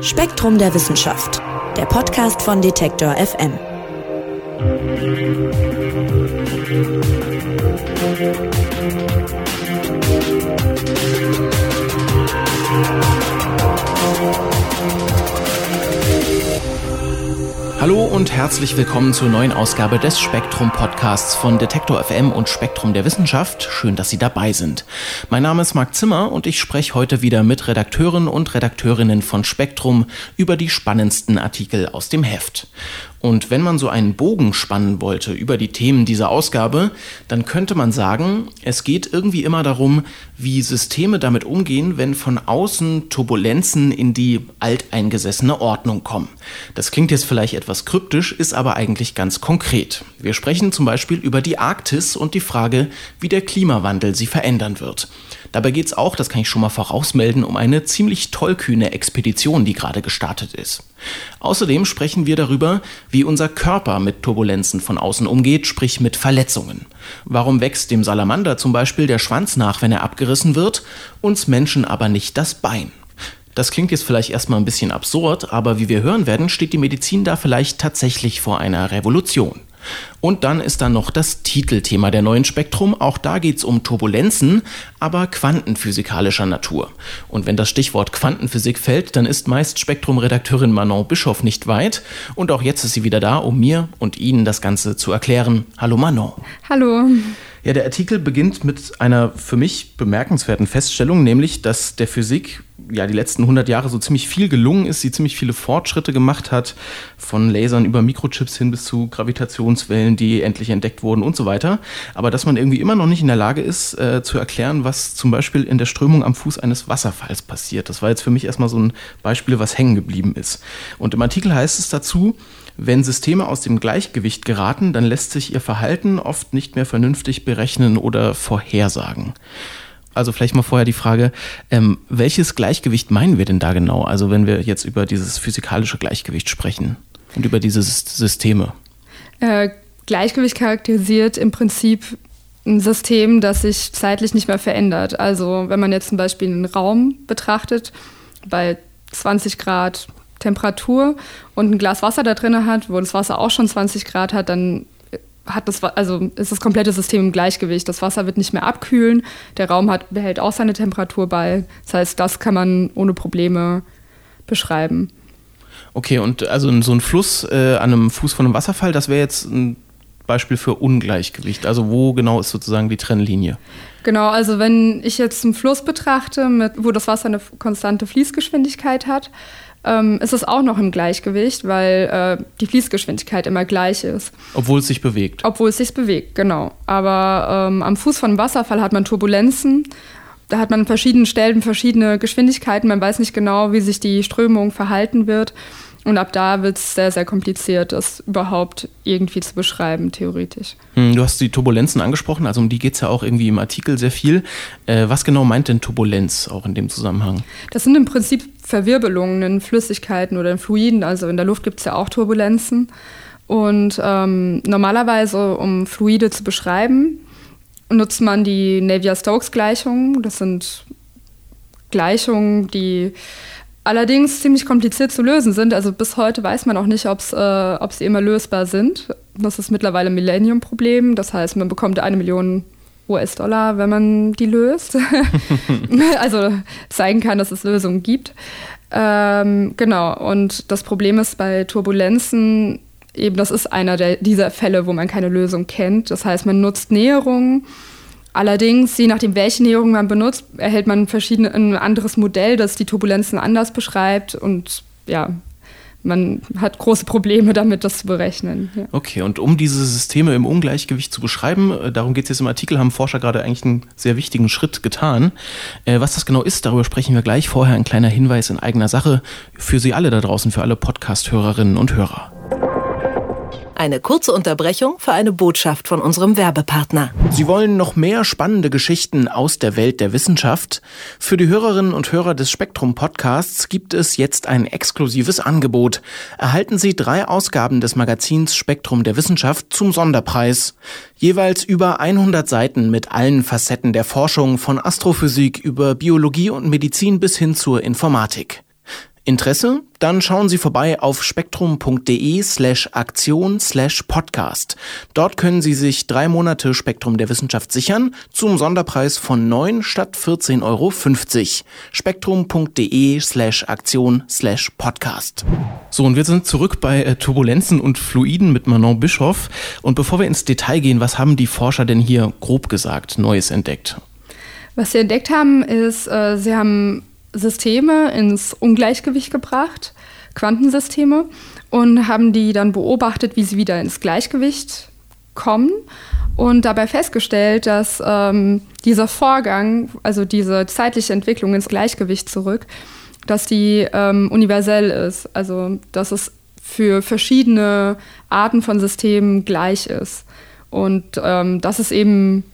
Spektrum der Wissenschaft, der Podcast von Detektor FM. Hallo und herzlich willkommen zur neuen Ausgabe des Spektrum Podcasts von Detektor FM und Spektrum der Wissenschaft. Schön, dass Sie dabei sind. Mein Name ist Marc Zimmer und ich spreche heute wieder mit Redakteuren und Redakteurinnen von Spektrum über die spannendsten Artikel aus dem Heft. Und wenn man so einen Bogen spannen wollte über die Themen dieser Ausgabe, dann könnte man sagen, es geht irgendwie immer darum, wie Systeme damit umgehen, wenn von außen Turbulenzen in die alteingesessene Ordnung kommen. Das klingt jetzt vielleicht etwas kryptisch, ist aber eigentlich ganz konkret. Wir sprechen zum Beispiel über die Arktis und die Frage, wie der Klimawandel sie verändern wird. Dabei geht es auch, das kann ich schon mal vorausmelden, um eine ziemlich tollkühne Expedition, die gerade gestartet ist. Außerdem sprechen wir darüber, wie unser Körper mit Turbulenzen von außen umgeht, sprich mit Verletzungen. Warum wächst dem Salamander zum Beispiel der Schwanz nach, wenn er abgerissen wird, uns Menschen aber nicht das Bein? Das klingt jetzt vielleicht erstmal ein bisschen absurd, aber wie wir hören werden, steht die Medizin da vielleicht tatsächlich vor einer Revolution. Und dann ist da noch das Titelthema der neuen Spektrum. Auch da geht es um Turbulenzen, aber quantenphysikalischer Natur. Und wenn das Stichwort Quantenphysik fällt, dann ist meist Spektrum-Redakteurin Manon Bischoff nicht weit. Und auch jetzt ist sie wieder da, um mir und Ihnen das Ganze zu erklären. Hallo Manon. Hallo. Ja, der Artikel beginnt mit einer für mich bemerkenswerten Feststellung, nämlich, dass der Physik ja die letzten 100 Jahre so ziemlich viel gelungen ist, sie ziemlich viele Fortschritte gemacht hat, von Lasern über Mikrochips hin bis zu Gravitationswellen, die endlich entdeckt wurden und so weiter. Aber dass man irgendwie immer noch nicht in der Lage ist, äh, zu erklären, was zum Beispiel in der Strömung am Fuß eines Wasserfalls passiert. Das war jetzt für mich erstmal so ein Beispiel, was hängen geblieben ist. Und im Artikel heißt es dazu, wenn Systeme aus dem Gleichgewicht geraten, dann lässt sich ihr Verhalten oft nicht mehr vernünftig berechnen oder vorhersagen. Also vielleicht mal vorher die Frage, ähm, welches Gleichgewicht meinen wir denn da genau? Also wenn wir jetzt über dieses physikalische Gleichgewicht sprechen und über diese Systeme. Äh, Gleichgewicht charakterisiert im Prinzip ein System, das sich zeitlich nicht mehr verändert. Also wenn man jetzt zum Beispiel einen Raum betrachtet, bei 20 Grad Temperatur und ein Glas Wasser da drin hat, wo das Wasser auch schon 20 Grad hat, dann hat das, also ist das komplette System im Gleichgewicht. Das Wasser wird nicht mehr abkühlen, der Raum hat, behält auch seine Temperatur bei. Das heißt, das kann man ohne Probleme beschreiben. Okay, und also so ein Fluss äh, an einem Fuß von einem Wasserfall, das wäre jetzt ein Beispiel für Ungleichgewicht. Also wo genau ist sozusagen die Trennlinie? Genau, also wenn ich jetzt einen Fluss betrachte, mit, wo das Wasser eine konstante Fließgeschwindigkeit hat, ähm, ist es auch noch im Gleichgewicht, weil äh, die Fließgeschwindigkeit immer gleich ist. Obwohl es sich bewegt. Obwohl es sich bewegt, genau. Aber ähm, am Fuß von einem Wasserfall hat man Turbulenzen. Da hat man an verschiedenen Stellen verschiedene Geschwindigkeiten. Man weiß nicht genau, wie sich die Strömung verhalten wird. Und ab da wird es sehr, sehr kompliziert, das überhaupt irgendwie zu beschreiben, theoretisch. Hm, du hast die Turbulenzen angesprochen, also um die geht es ja auch irgendwie im Artikel sehr viel. Äh, was genau meint denn Turbulenz auch in dem Zusammenhang? Das sind im Prinzip Verwirbelungen in Flüssigkeiten oder in Fluiden. Also in der Luft gibt es ja auch Turbulenzen. Und ähm, normalerweise, um Fluide zu beschreiben, nutzt man die Navier-Stokes-Gleichungen. Das sind Gleichungen, die allerdings ziemlich kompliziert zu lösen sind. Also bis heute weiß man auch nicht, ob's, äh, ob sie immer lösbar sind. Das ist mittlerweile ein Millennium-Problem. Das heißt, man bekommt eine Million US-Dollar, wenn man die löst. also zeigen kann, dass es Lösungen gibt. Ähm, genau, und das Problem ist bei Turbulenzen, eben das ist einer der, dieser Fälle, wo man keine Lösung kennt. Das heißt, man nutzt Näherungen Allerdings, je nachdem, welche Näherung man benutzt, erhält man verschiedene, ein anderes Modell, das die Turbulenzen anders beschreibt und ja, man hat große Probleme damit, das zu berechnen. Ja. Okay, und um diese Systeme im Ungleichgewicht zu beschreiben, äh, darum geht es jetzt im Artikel, haben Forscher gerade eigentlich einen sehr wichtigen Schritt getan. Äh, was das genau ist, darüber sprechen wir gleich. Vorher ein kleiner Hinweis in eigener Sache für Sie alle da draußen, für alle Podcast-Hörerinnen und Hörer. Eine kurze Unterbrechung für eine Botschaft von unserem Werbepartner. Sie wollen noch mehr spannende Geschichten aus der Welt der Wissenschaft? Für die Hörerinnen und Hörer des Spektrum Podcasts gibt es jetzt ein exklusives Angebot. Erhalten Sie drei Ausgaben des Magazins Spektrum der Wissenschaft zum Sonderpreis. Jeweils über 100 Seiten mit allen Facetten der Forschung von Astrophysik über Biologie und Medizin bis hin zur Informatik. Interesse? Dann schauen Sie vorbei auf spektrum.de slash Aktion slash Podcast. Dort können Sie sich drei Monate Spektrum der Wissenschaft sichern zum Sonderpreis von 9 statt 14,50 Euro. Spektrum.de slash Aktion slash Podcast. So, und wir sind zurück bei äh, Turbulenzen und Fluiden mit Manon Bischoff. Und bevor wir ins Detail gehen, was haben die Forscher denn hier grob gesagt Neues entdeckt? Was sie entdeckt haben, ist, äh, sie haben Systeme ins Ungleichgewicht gebracht, Quantensysteme, und haben die dann beobachtet, wie sie wieder ins Gleichgewicht kommen und dabei festgestellt, dass ähm, dieser Vorgang, also diese zeitliche Entwicklung ins Gleichgewicht zurück, dass die ähm, universell ist, also dass es für verschiedene Arten von Systemen gleich ist. Und ähm, das ist eben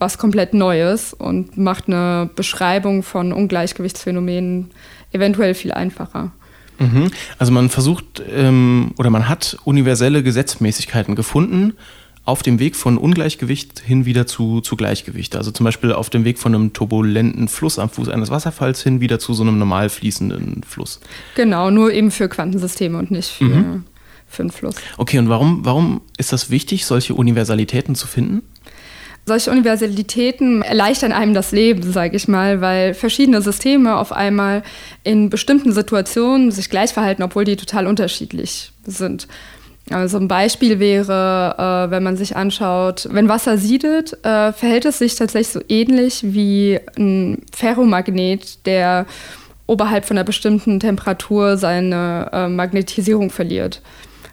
was komplett Neues und macht eine Beschreibung von Ungleichgewichtsphänomenen eventuell viel einfacher. Mhm. Also man versucht ähm, oder man hat universelle Gesetzmäßigkeiten gefunden auf dem Weg von Ungleichgewicht hin wieder zu, zu Gleichgewicht. Also zum Beispiel auf dem Weg von einem turbulenten Fluss am Fuß eines Wasserfalls hin wieder zu so einem normal fließenden Fluss. Genau, nur eben für Quantensysteme und nicht für, mhm. für einen Fluss. Okay, und warum, warum ist das wichtig, solche Universalitäten zu finden? Solche Universalitäten erleichtern einem das Leben, sage ich mal, weil verschiedene Systeme auf einmal in bestimmten Situationen sich gleich verhalten, obwohl die total unterschiedlich sind. Also ein Beispiel wäre, äh, wenn man sich anschaut, wenn Wasser siedet, äh, verhält es sich tatsächlich so ähnlich wie ein Ferromagnet, der oberhalb von einer bestimmten Temperatur seine äh, Magnetisierung verliert.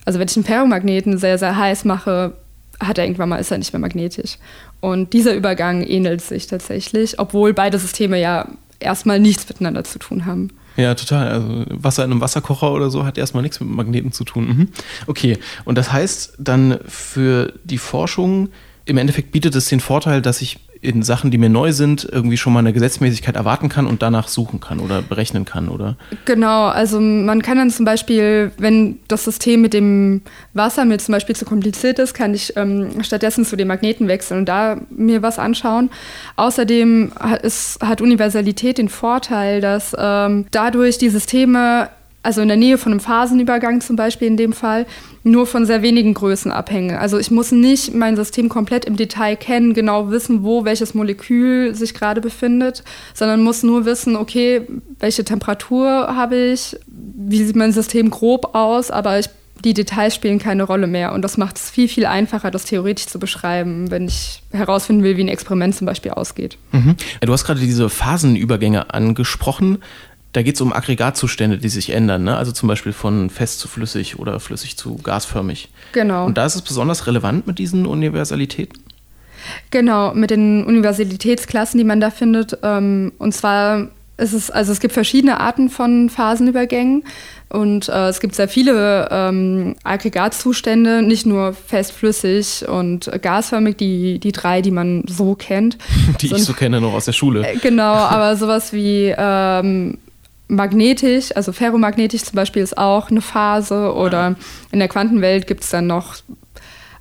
Also wenn ich einen Ferromagneten sehr, sehr heiß mache, hat er irgendwann mal, ist er nicht mehr magnetisch. Und dieser Übergang ähnelt sich tatsächlich, obwohl beide Systeme ja erstmal nichts miteinander zu tun haben. Ja, total. Also Wasser in einem Wasserkocher oder so hat erstmal nichts mit Magneten zu tun. Mhm. Okay, und das heißt dann für die Forschung, im Endeffekt bietet es den Vorteil, dass ich in Sachen, die mir neu sind, irgendwie schon mal eine Gesetzmäßigkeit erwarten kann und danach suchen kann oder berechnen kann, oder? Genau, also man kann dann zum Beispiel, wenn das System mit dem Wasser mir zum Beispiel zu kompliziert ist, kann ich ähm, stattdessen zu den Magneten wechseln und da mir was anschauen. Außerdem hat, ist, hat Universalität den Vorteil, dass ähm, dadurch die Systeme also in der Nähe von einem Phasenübergang zum Beispiel in dem Fall, nur von sehr wenigen Größen abhängen. Also ich muss nicht mein System komplett im Detail kennen, genau wissen, wo welches Molekül sich gerade befindet, sondern muss nur wissen, okay, welche Temperatur habe ich, wie sieht mein System grob aus, aber ich, die Details spielen keine Rolle mehr. Und das macht es viel, viel einfacher, das theoretisch zu beschreiben, wenn ich herausfinden will, wie ein Experiment zum Beispiel ausgeht. Mhm. Du hast gerade diese Phasenübergänge angesprochen da geht es um Aggregatzustände, die sich ändern, ne? also zum Beispiel von fest zu flüssig oder flüssig zu gasförmig. Genau. Und da ist es besonders relevant mit diesen Universalitäten? Genau, mit den Universalitätsklassen, die man da findet. Ähm, und zwar ist es, also es gibt verschiedene Arten von Phasenübergängen und äh, es gibt sehr viele ähm, Aggregatzustände, nicht nur fest, flüssig und gasförmig, die, die drei, die man so kennt. Die ich so kenne noch aus der Schule. Äh, genau, aber sowas wie ähm, magnetisch, also ferromagnetisch zum Beispiel ist auch eine Phase oder in der Quantenwelt gibt es dann noch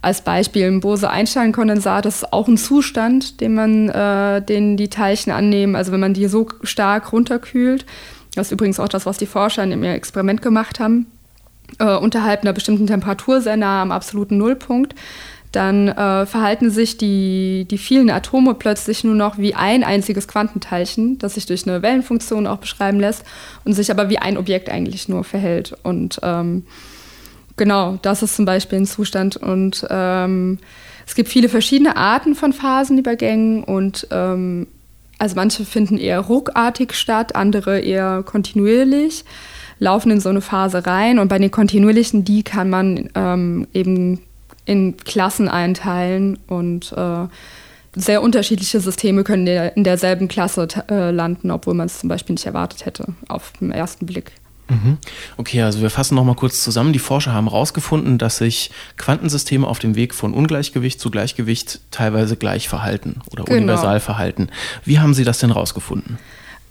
als Beispiel ein Bose-Einstein-Kondensat, das ist auch ein Zustand, den man, äh, den die Teilchen annehmen, also wenn man die so stark runterkühlt, das ist übrigens auch das, was die Forscher in ihrem Experiment gemacht haben, äh, unterhalb einer bestimmten Temperatur sehr nah am absoluten Nullpunkt, dann äh, verhalten sich die, die vielen Atome plötzlich nur noch wie ein einziges Quantenteilchen, das sich durch eine Wellenfunktion auch beschreiben lässt und sich aber wie ein Objekt eigentlich nur verhält. Und ähm, genau, das ist zum Beispiel ein Zustand. Und ähm, es gibt viele verschiedene Arten von Phasenübergängen und ähm, also manche finden eher ruckartig statt, andere eher kontinuierlich, laufen in so eine Phase rein und bei den kontinuierlichen, die kann man ähm, eben in Klassen einteilen und äh, sehr unterschiedliche Systeme können in, der, in derselben Klasse äh, landen, obwohl man es zum Beispiel nicht erwartet hätte auf den ersten Blick. Mhm. Okay, also wir fassen nochmal kurz zusammen. Die Forscher haben herausgefunden, dass sich Quantensysteme auf dem Weg von Ungleichgewicht zu Gleichgewicht teilweise gleich verhalten oder genau. universal verhalten. Wie haben Sie das denn herausgefunden?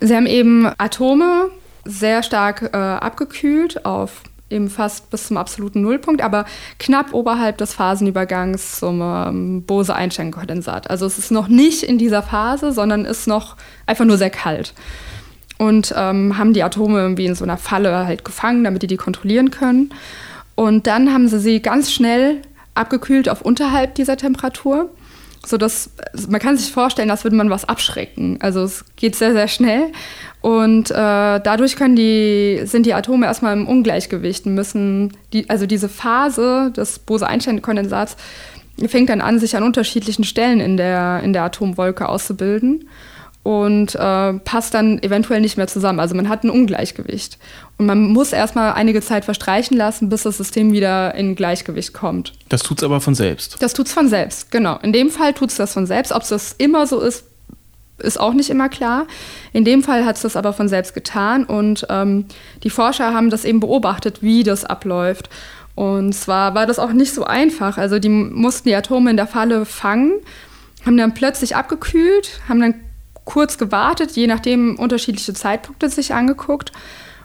Sie haben eben Atome sehr stark äh, abgekühlt auf eben fast bis zum absoluten Nullpunkt, aber knapp oberhalb des Phasenübergangs zum ähm, Bose-Einstein-Kondensat. Also es ist noch nicht in dieser Phase, sondern ist noch einfach nur sehr kalt. Und ähm, haben die Atome irgendwie in so einer Falle halt gefangen, damit die die kontrollieren können. Und dann haben sie sie ganz schnell abgekühlt auf unterhalb dieser Temperatur so dass man kann sich vorstellen, als würde man was abschrecken. Also es geht sehr, sehr schnell und äh, dadurch können die, sind die Atome erstmal im Ungleichgewicht, müssen die, also diese Phase des Bose-Einstein-Kondensats fängt dann an, sich an unterschiedlichen Stellen in der, in der Atomwolke auszubilden und äh, passt dann eventuell nicht mehr zusammen. Also man hat ein Ungleichgewicht. Und man muss erstmal einige Zeit verstreichen lassen, bis das System wieder in Gleichgewicht kommt. Das tut es aber von selbst. Das tut es von selbst, genau. In dem Fall tut es das von selbst. Ob das immer so ist, ist auch nicht immer klar. In dem Fall hat es das aber von selbst getan. Und ähm, die Forscher haben das eben beobachtet, wie das abläuft. Und zwar war das auch nicht so einfach. Also die mussten die Atome in der Falle fangen, haben dann plötzlich abgekühlt, haben dann kurz gewartet, je nachdem unterschiedliche Zeitpunkte sich angeguckt.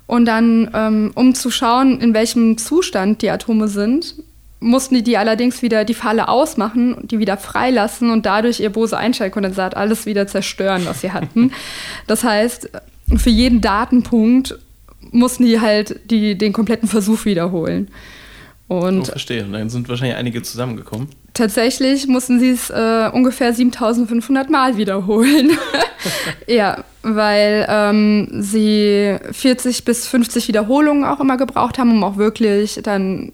Und dann, ähm, um zu schauen, in welchem Zustand die Atome sind, mussten die die allerdings wieder die Falle ausmachen, die wieder freilassen und dadurch ihr Bose-Einstein-Kondensat alles wieder zerstören, was sie hatten. Das heißt, für jeden Datenpunkt mussten die halt die, den kompletten Versuch wiederholen. Und oh, verstehe. Und dann sind wahrscheinlich einige zusammengekommen. Tatsächlich mussten sie es äh, ungefähr 7500 Mal wiederholen. ja, weil ähm, sie 40 bis 50 Wiederholungen auch immer gebraucht haben, um auch wirklich dann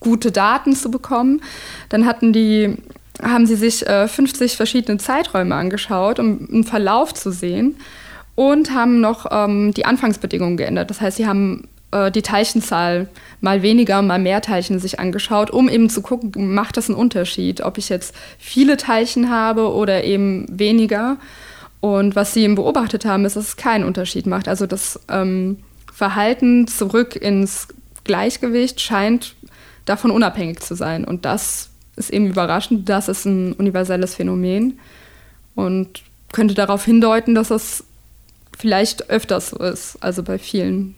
gute Daten zu bekommen. Dann hatten die, haben sie sich äh, 50 verschiedene Zeiträume angeschaut, um einen Verlauf zu sehen und haben noch ähm, die Anfangsbedingungen geändert. Das heißt, sie haben äh, die Teilchenzahl mal weniger, mal mehr Teilchen sich angeschaut, um eben zu gucken, macht das einen Unterschied, ob ich jetzt viele Teilchen habe oder eben weniger. Und was sie eben beobachtet haben, ist, dass es keinen Unterschied macht. Also das ähm, Verhalten zurück ins Gleichgewicht scheint davon unabhängig zu sein. Und das ist eben überraschend. Das ist ein universelles Phänomen und könnte darauf hindeuten, dass das vielleicht öfters so ist, also bei vielen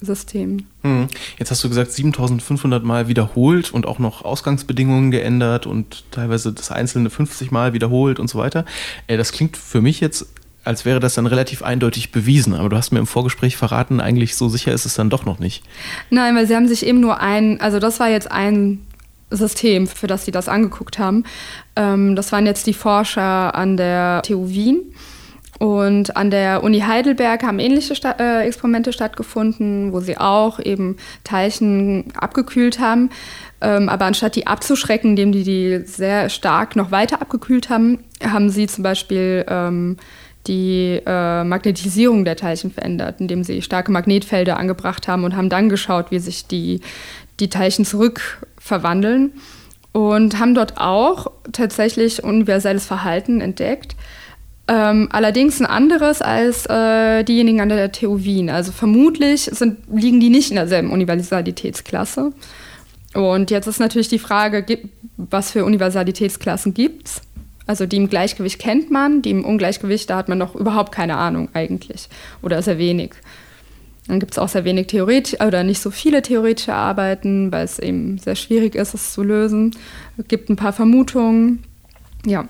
System. Hm. Jetzt hast du gesagt, 7500 Mal wiederholt und auch noch Ausgangsbedingungen geändert und teilweise das einzelne 50 Mal wiederholt und so weiter. Äh, das klingt für mich jetzt, als wäre das dann relativ eindeutig bewiesen. Aber du hast mir im Vorgespräch verraten, eigentlich so sicher ist es dann doch noch nicht. Nein, weil sie haben sich eben nur ein, also das war jetzt ein System, für das sie das angeguckt haben. Ähm, das waren jetzt die Forscher an der TU Wien. Und an der Uni Heidelberg haben ähnliche Sta äh, Experimente stattgefunden, wo sie auch eben Teilchen abgekühlt haben. Ähm, aber anstatt die abzuschrecken, indem die die sehr stark noch weiter abgekühlt haben, haben sie zum Beispiel ähm, die äh, Magnetisierung der Teilchen verändert, indem sie starke Magnetfelder angebracht haben und haben dann geschaut, wie sich die, die Teilchen zurückverwandeln. Und haben dort auch tatsächlich universelles Verhalten entdeckt. Ähm, allerdings ein anderes als äh, diejenigen an der TU Wien. Also vermutlich sind, liegen die nicht in derselben Universalitätsklasse. Und jetzt ist natürlich die Frage, was für Universalitätsklassen gibt es? Also die im Gleichgewicht kennt man, die im Ungleichgewicht, da hat man noch überhaupt keine Ahnung eigentlich oder sehr wenig. Dann gibt es auch sehr wenig theoretische oder nicht so viele theoretische Arbeiten, weil es eben sehr schwierig ist, es zu lösen. Es gibt ein paar Vermutungen. Ja.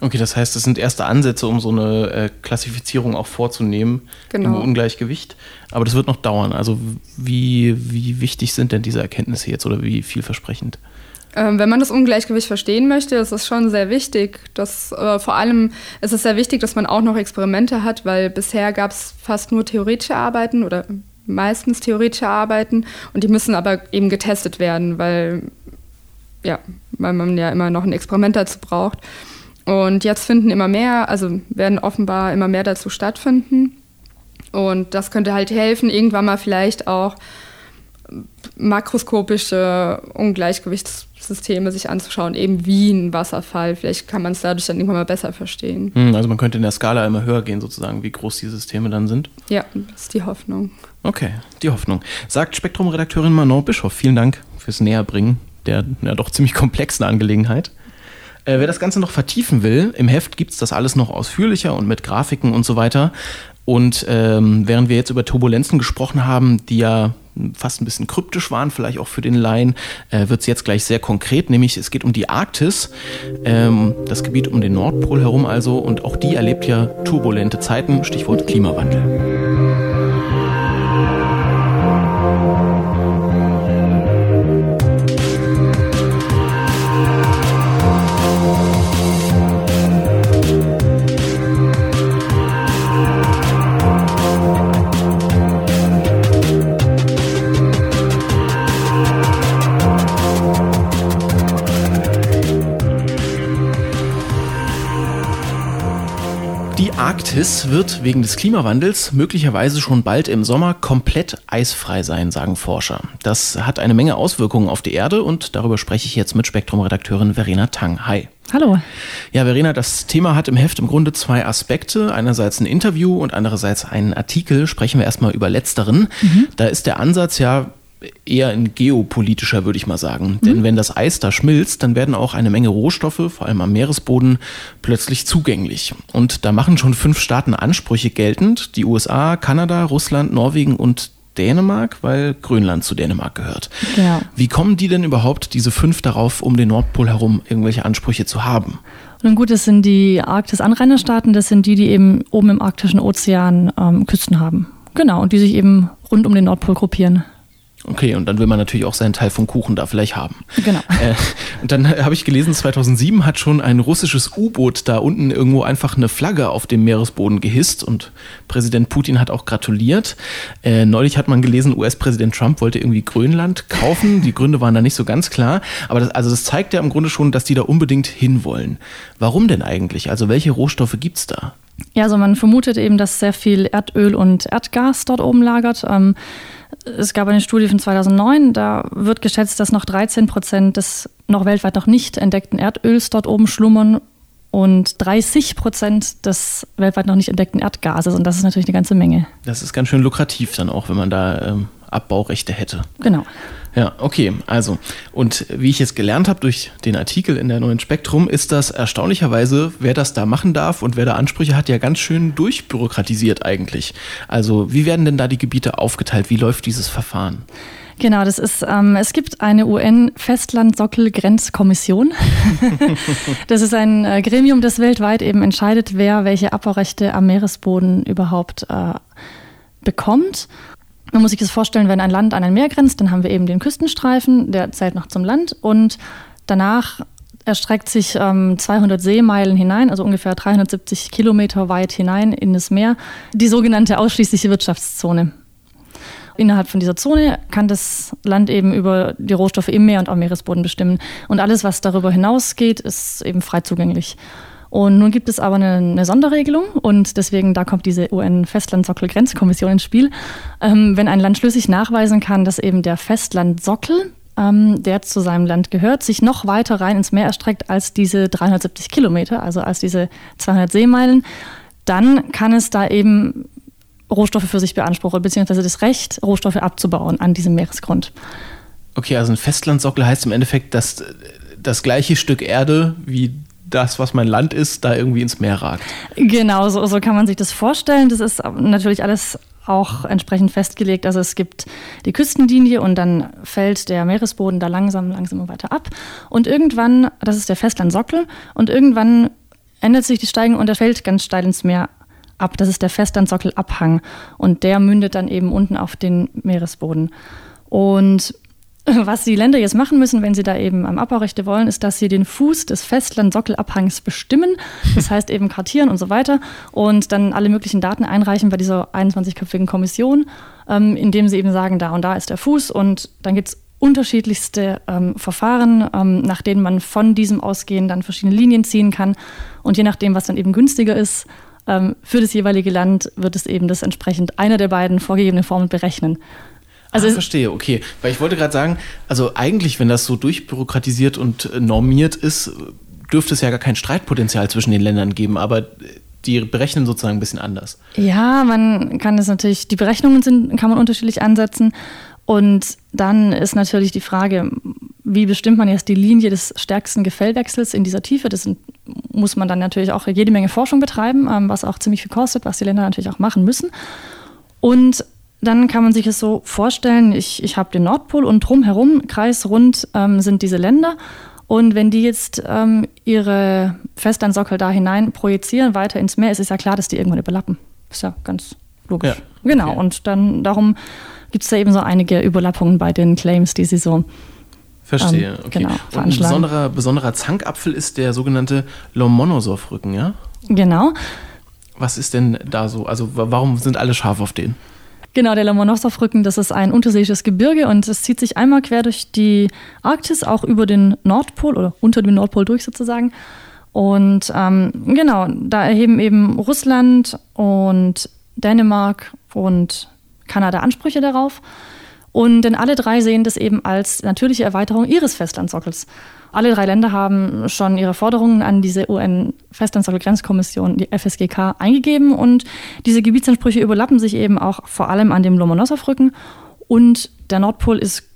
Okay, das heißt, es sind erste Ansätze, um so eine äh, Klassifizierung auch vorzunehmen genau. im Ungleichgewicht. Aber das wird noch dauern. Also wie, wie wichtig sind denn diese Erkenntnisse jetzt oder wie vielversprechend? Ähm, wenn man das Ungleichgewicht verstehen möchte, ist es schon sehr wichtig. Dass, äh, vor allem ist es sehr wichtig, dass man auch noch Experimente hat, weil bisher gab es fast nur theoretische Arbeiten oder meistens theoretische Arbeiten und die müssen aber eben getestet werden, weil, ja, weil man ja immer noch ein Experiment dazu braucht. Und jetzt finden immer mehr, also werden offenbar immer mehr dazu stattfinden. Und das könnte halt helfen, irgendwann mal vielleicht auch makroskopische Ungleichgewichtssysteme sich anzuschauen, eben wie ein Wasserfall. Vielleicht kann man es dadurch dann irgendwann mal besser verstehen. Hm, also man könnte in der Skala immer höher gehen, sozusagen, wie groß die Systeme dann sind. Ja, das ist die Hoffnung. Okay, die Hoffnung. Sagt Spektrum-Redakteurin Manon Bischoff, vielen Dank fürs Näherbringen der ja, doch ziemlich komplexen Angelegenheit. Äh, wer das Ganze noch vertiefen will, im Heft gibt es das alles noch ausführlicher und mit Grafiken und so weiter. Und ähm, während wir jetzt über Turbulenzen gesprochen haben, die ja fast ein bisschen kryptisch waren, vielleicht auch für den Laien, äh, wird es jetzt gleich sehr konkret, nämlich es geht um die Arktis, ähm, das Gebiet um den Nordpol herum also, und auch die erlebt ja turbulente Zeiten, Stichwort Klimawandel. Arktis wird wegen des Klimawandels möglicherweise schon bald im Sommer komplett eisfrei sein, sagen Forscher. Das hat eine Menge Auswirkungen auf die Erde und darüber spreche ich jetzt mit Spektrum-Redakteurin Verena Tang. Hi. Hallo. Ja, Verena, das Thema hat im Heft im Grunde zwei Aspekte. Einerseits ein Interview und andererseits einen Artikel. Sprechen wir erstmal über letzteren. Mhm. Da ist der Ansatz ja eher ein geopolitischer, würde ich mal sagen. Mhm. Denn wenn das Eis da schmilzt, dann werden auch eine Menge Rohstoffe, vor allem am Meeresboden, plötzlich zugänglich. Und da machen schon fünf Staaten Ansprüche geltend. Die USA, Kanada, Russland, Norwegen und Dänemark, weil Grönland zu Dänemark gehört. Genau. Wie kommen die denn überhaupt, diese fünf darauf, um den Nordpol herum irgendwelche Ansprüche zu haben? Nun gut, das sind die Arktis-Anrainerstaaten, das sind die, die eben oben im arktischen Ozean ähm, Küsten haben. Genau, und die sich eben rund um den Nordpol gruppieren. Okay, und dann will man natürlich auch seinen Teil vom Kuchen da vielleicht haben. Genau. Äh, und dann habe ich gelesen, 2007 hat schon ein russisches U-Boot da unten irgendwo einfach eine Flagge auf dem Meeresboden gehisst und Präsident Putin hat auch gratuliert. Äh, neulich hat man gelesen, US-Präsident Trump wollte irgendwie Grönland kaufen. Die Gründe waren da nicht so ganz klar. Aber das, also das zeigt ja im Grunde schon, dass die da unbedingt hinwollen. Warum denn eigentlich? Also welche Rohstoffe gibt es da? Ja, also man vermutet eben, dass sehr viel Erdöl und Erdgas dort oben lagert. Ähm, es gab eine Studie von 2009, da wird geschätzt, dass noch 13 Prozent des noch weltweit noch nicht entdeckten Erdöls dort oben schlummern und 30 Prozent des weltweit noch nicht entdeckten Erdgases. Und das ist natürlich eine ganze Menge. Das ist ganz schön lukrativ dann auch, wenn man da ähm, Abbaurechte hätte. Genau. Ja, okay, also. Und wie ich jetzt gelernt habe durch den Artikel in der neuen Spektrum, ist das erstaunlicherweise, wer das da machen darf und wer da Ansprüche hat, ja ganz schön durchbürokratisiert eigentlich. Also, wie werden denn da die Gebiete aufgeteilt? Wie läuft dieses Verfahren? Genau, das ist, ähm, es gibt eine UN-Festland-Sockel-Grenzkommission. das ist ein äh, Gremium, das weltweit eben entscheidet, wer welche Abbaurechte am Meeresboden überhaupt äh, bekommt. Man muss sich das vorstellen, wenn ein Land an ein Meer grenzt, dann haben wir eben den Küstenstreifen, der zählt noch zum Land und danach erstreckt sich ähm, 200 Seemeilen hinein, also ungefähr 370 Kilometer weit hinein in das Meer, die sogenannte ausschließliche Wirtschaftszone. Innerhalb von dieser Zone kann das Land eben über die Rohstoffe im Meer und am Meeresboden bestimmen. Und alles, was darüber hinausgeht, ist eben frei zugänglich. Und nun gibt es aber eine, eine Sonderregelung und deswegen, da kommt diese UN-Festlandsockel-Grenzkommission ins Spiel. Ähm, wenn ein Land schlüssig nachweisen kann, dass eben der Festlandsockel, ähm, der zu seinem Land gehört, sich noch weiter rein ins Meer erstreckt als diese 370 Kilometer, also als diese 200 Seemeilen, dann kann es da eben Rohstoffe für sich beanspruchen, beziehungsweise das Recht, Rohstoffe abzubauen an diesem Meeresgrund. Okay, also ein Festlandsockel heißt im Endeffekt, dass das gleiche Stück Erde wie das, was mein Land ist, da irgendwie ins Meer ragt. Genau, so, so kann man sich das vorstellen. Das ist natürlich alles auch entsprechend festgelegt. Also es gibt die Küstenlinie und dann fällt der Meeresboden da langsam, langsam weiter ab. Und irgendwann, das ist der Festlandsockel, und irgendwann ändert sich die Steigung und er fällt ganz steil ins Meer ab. Das ist der Festlandsockelabhang und der mündet dann eben unten auf den Meeresboden. Und was die Länder jetzt machen müssen, wenn sie da eben am Abbaurechte wollen, ist, dass sie den Fuß des Festland-Sockelabhangs bestimmen. Das heißt eben kartieren und so weiter und dann alle möglichen Daten einreichen bei dieser 21-köpfigen Kommission, ähm, indem sie eben sagen, da und da ist der Fuß und dann gibt es unterschiedlichste ähm, Verfahren, ähm, nach denen man von diesem ausgehen dann verschiedene Linien ziehen kann. Und je nachdem, was dann eben günstiger ist, ähm, für das jeweilige Land wird es eben das entsprechend einer der beiden vorgegebenen Formeln berechnen. Also ah, verstehe, okay. Weil ich wollte gerade sagen, also eigentlich, wenn das so durchbürokratisiert und äh, normiert ist, dürfte es ja gar kein Streitpotenzial zwischen den Ländern geben, aber die berechnen sozusagen ein bisschen anders. Ja, man kann das natürlich, die Berechnungen sind, kann man unterschiedlich ansetzen. Und dann ist natürlich die Frage, wie bestimmt man jetzt die Linie des stärksten Gefällwechsels in dieser Tiefe? Das muss man dann natürlich auch jede Menge Forschung betreiben, ähm, was auch ziemlich viel kostet, was die Länder natürlich auch machen müssen. Und dann kann man sich es so vorstellen, ich, ich habe den Nordpol und drumherum, kreisrund, ähm, sind diese Länder. Und wenn die jetzt ähm, ihre Festlandsockel da hinein projizieren, weiter ins Meer, ist es ja klar, dass die irgendwann überlappen. Ist ja ganz logisch. Ja, genau. Okay. Und dann darum gibt es da eben so einige Überlappungen bei den Claims, die sie so Verstehe, ähm, okay. Genau, Und ein besonderer, besonderer Zankapfel ist der sogenannte Lomonosov-Rücken, ja? Genau. Was ist denn da so? Also warum sind alle scharf auf den? Genau, der Lomonosov-Rücken, das ist ein unterseeisches Gebirge und es zieht sich einmal quer durch die Arktis, auch über den Nordpol oder unter dem Nordpol durch sozusagen. Und ähm, genau, da erheben eben Russland und Dänemark und Kanada Ansprüche darauf. Und denn alle drei sehen das eben als natürliche Erweiterung ihres Festlandsockels. Alle drei Länder haben schon ihre Forderungen an diese UN-Festlandssockel-Grenzkommission, die FSGK, eingegeben. Und diese Gebietsansprüche überlappen sich eben auch vor allem an dem Lomonosov-Rücken und der Nordpol ist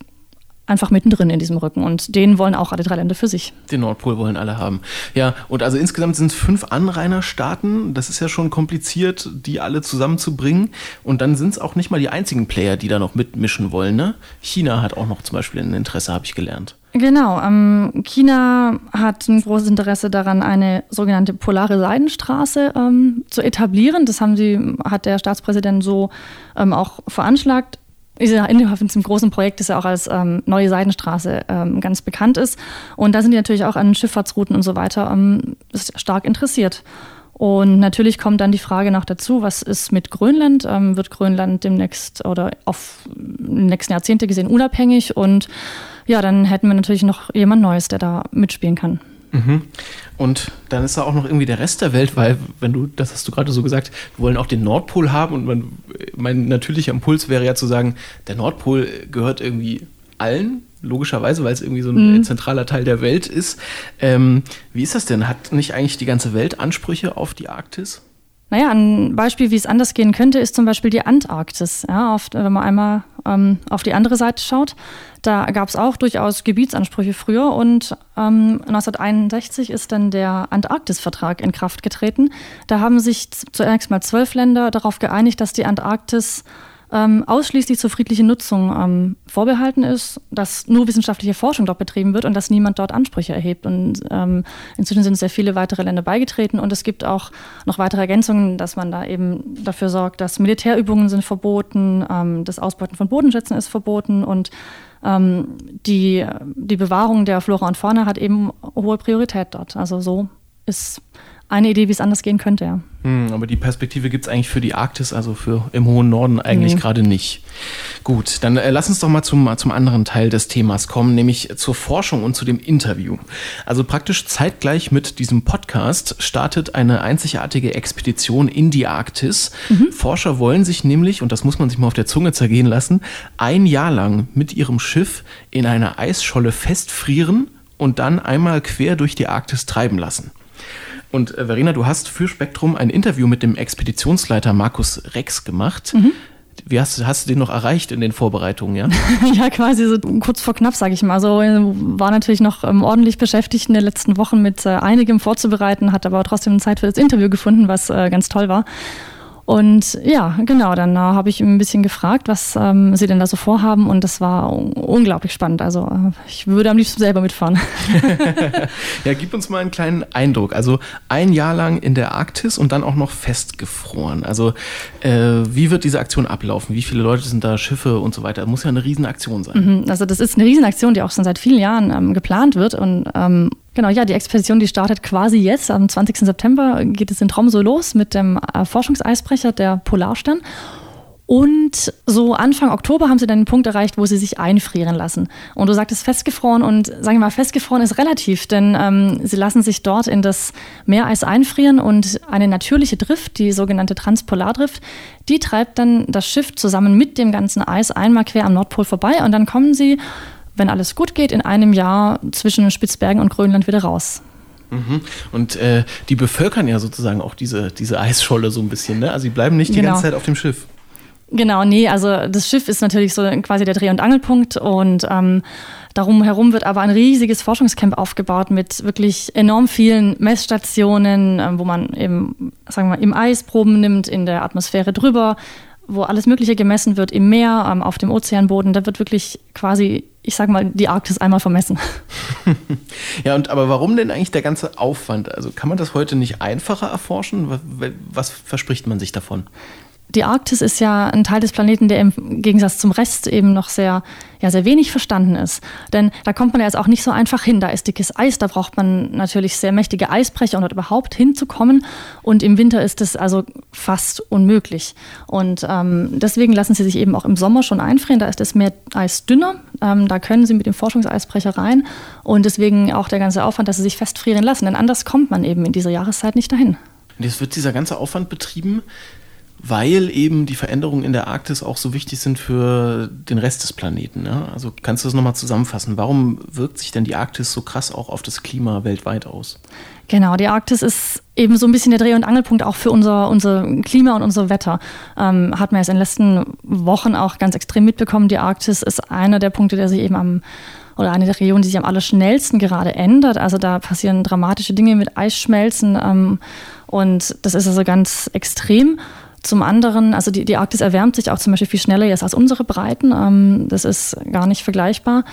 einfach mittendrin in diesem Rücken. Und den wollen auch alle drei Länder für sich. Den Nordpol wollen alle haben. Ja, und also insgesamt sind es fünf Anrainerstaaten. Das ist ja schon kompliziert, die alle zusammenzubringen. Und dann sind es auch nicht mal die einzigen Player, die da noch mitmischen wollen. Ne? China hat auch noch zum Beispiel ein Interesse, habe ich gelernt. Genau. Ähm, China hat ein großes Interesse daran, eine sogenannte polare Seidenstraße ähm, zu etablieren. Das haben sie, hat der Staatspräsident so ähm, auch veranschlagt innerhalb von diesem großen Projekt, das ja auch als ähm, neue Seidenstraße ähm, ganz bekannt ist. Und da sind die natürlich auch an Schifffahrtsrouten und so weiter ähm, stark interessiert. Und natürlich kommt dann die Frage noch dazu, was ist mit Grönland? Ähm, wird Grönland demnächst oder auf die nächsten Jahrzehnte gesehen unabhängig? Und ja, dann hätten wir natürlich noch jemand Neues, der da mitspielen kann. Mhm. Und dann ist da auch noch irgendwie der Rest der Welt, weil, wenn du, das hast du gerade so gesagt, wir wollen auch den Nordpol haben und man, mein natürlicher Impuls wäre ja zu sagen, der Nordpol gehört irgendwie allen, logischerweise, weil es irgendwie so ein mhm. zentraler Teil der Welt ist. Ähm, wie ist das denn? Hat nicht eigentlich die ganze Welt Ansprüche auf die Arktis? Naja, ein Beispiel, wie es anders gehen könnte, ist zum Beispiel die Antarktis. Ja, oft, wenn man einmal ähm, auf die andere Seite schaut, da gab es auch durchaus Gebietsansprüche früher und ähm, 1961 ist dann der Antarktis-Vertrag in Kraft getreten. Da haben sich zunächst mal zwölf Länder darauf geeinigt, dass die Antarktis ähm, ausschließlich zur friedlichen Nutzung ähm, vorbehalten ist, dass nur wissenschaftliche Forschung dort betrieben wird und dass niemand dort Ansprüche erhebt. Und ähm, inzwischen sind sehr viele weitere Länder beigetreten und es gibt auch noch weitere Ergänzungen, dass man da eben dafür sorgt, dass Militärübungen sind verboten, ähm, das Ausbeuten von Bodenschätzen ist verboten und ähm, die, die Bewahrung der Flora und Fauna hat eben hohe Priorität dort. Also so ist eine Idee, wie es anders gehen könnte, ja. Hm, aber die Perspektive gibt es eigentlich für die Arktis, also für im hohen Norden eigentlich mhm. gerade nicht. Gut, dann äh, lass uns doch mal zum, zum anderen Teil des Themas kommen, nämlich zur Forschung und zu dem Interview. Also praktisch zeitgleich mit diesem Podcast startet eine einzigartige Expedition in die Arktis. Mhm. Forscher wollen sich nämlich, und das muss man sich mal auf der Zunge zergehen lassen, ein Jahr lang mit ihrem Schiff in einer Eisscholle festfrieren und dann einmal quer durch die Arktis treiben lassen. Und äh, Verena, du hast für Spektrum ein Interview mit dem Expeditionsleiter Markus Rex gemacht. Mhm. Wie hast, hast du den noch erreicht in den Vorbereitungen, ja? ja, quasi so kurz vor knapp, sage ich mal. So äh, war natürlich noch ähm, ordentlich beschäftigt in den letzten Wochen mit äh, einigem vorzubereiten, hat aber trotzdem Zeit für das Interview gefunden, was äh, ganz toll war. Und ja, genau, dann äh, habe ich ein bisschen gefragt, was ähm, sie denn da so vorhaben und das war unglaublich spannend. Also äh, ich würde am liebsten selber mitfahren. ja, gib uns mal einen kleinen Eindruck. Also ein Jahr lang in der Arktis und dann auch noch festgefroren. Also äh, wie wird diese Aktion ablaufen? Wie viele Leute sind da, Schiffe und so weiter? Das muss ja eine Riesenaktion sein. Mhm, also das ist eine Riesenaktion, die auch schon seit vielen Jahren ähm, geplant wird und ähm, Genau, ja, die Expedition, die startet quasi jetzt. Am 20. September geht es in Tromsø los mit dem äh, Forschungseisbrecher, der Polarstern. Und so Anfang Oktober haben sie dann den Punkt erreicht, wo sie sich einfrieren lassen. Und du sagtest festgefroren und sagen wir mal, festgefroren ist relativ, denn ähm, sie lassen sich dort in das Meereis einfrieren und eine natürliche Drift, die sogenannte Transpolardrift, die treibt dann das Schiff zusammen mit dem ganzen Eis einmal quer am Nordpol vorbei und dann kommen sie, wenn alles gut geht, in einem Jahr zwischen Spitzbergen und Grönland wieder raus. Mhm. Und äh, die bevölkern ja sozusagen auch diese, diese Eisscholle so ein bisschen, ne? Also sie bleiben nicht die genau. ganze Zeit auf dem Schiff. Genau, nee, also das Schiff ist natürlich so quasi der Dreh- und Angelpunkt und ähm, darum herum wird aber ein riesiges Forschungscamp aufgebaut mit wirklich enorm vielen Messstationen, ähm, wo man eben, sagen wir, im Eis Proben nimmt, in der Atmosphäre drüber, wo alles Mögliche gemessen wird, im Meer, ähm, auf dem Ozeanboden. Da wird wirklich quasi, ich sag mal, die Arktis einmal vermessen. ja, und aber warum denn eigentlich der ganze Aufwand? Also kann man das heute nicht einfacher erforschen? Was verspricht man sich davon? Die Arktis ist ja ein Teil des Planeten, der im Gegensatz zum Rest eben noch sehr, ja, sehr wenig verstanden ist. Denn da kommt man ja jetzt auch nicht so einfach hin. Da ist dickes Eis, da braucht man natürlich sehr mächtige Eisbrecher, um dort überhaupt hinzukommen. Und im Winter ist es also fast unmöglich. Und ähm, deswegen lassen sie sich eben auch im Sommer schon einfrieren. Da ist das Meer Eis dünner. Ähm, da können sie mit dem Forschungseisbrecher rein. Und deswegen auch der ganze Aufwand, dass sie sich festfrieren lassen. Denn anders kommt man eben in dieser Jahreszeit nicht dahin. Und jetzt wird dieser ganze Aufwand betrieben weil eben die Veränderungen in der Arktis auch so wichtig sind für den Rest des Planeten. Ne? Also kannst du das nochmal zusammenfassen? Warum wirkt sich denn die Arktis so krass auch auf das Klima weltweit aus? Genau, die Arktis ist eben so ein bisschen der Dreh- und Angelpunkt auch für unser, unser Klima und unser Wetter. Ähm, hat man jetzt in den letzten Wochen auch ganz extrem mitbekommen. Die Arktis ist einer der Punkte, der sich eben am oder eine der Regionen, die sich am allerschnellsten gerade ändert. Also da passieren dramatische Dinge mit Eisschmelzen ähm, und das ist also ganz extrem. Zum anderen, also die, die Arktis erwärmt sich auch zum Beispiel viel schneller jetzt als unsere Breiten. Ähm, das ist gar nicht vergleichbar.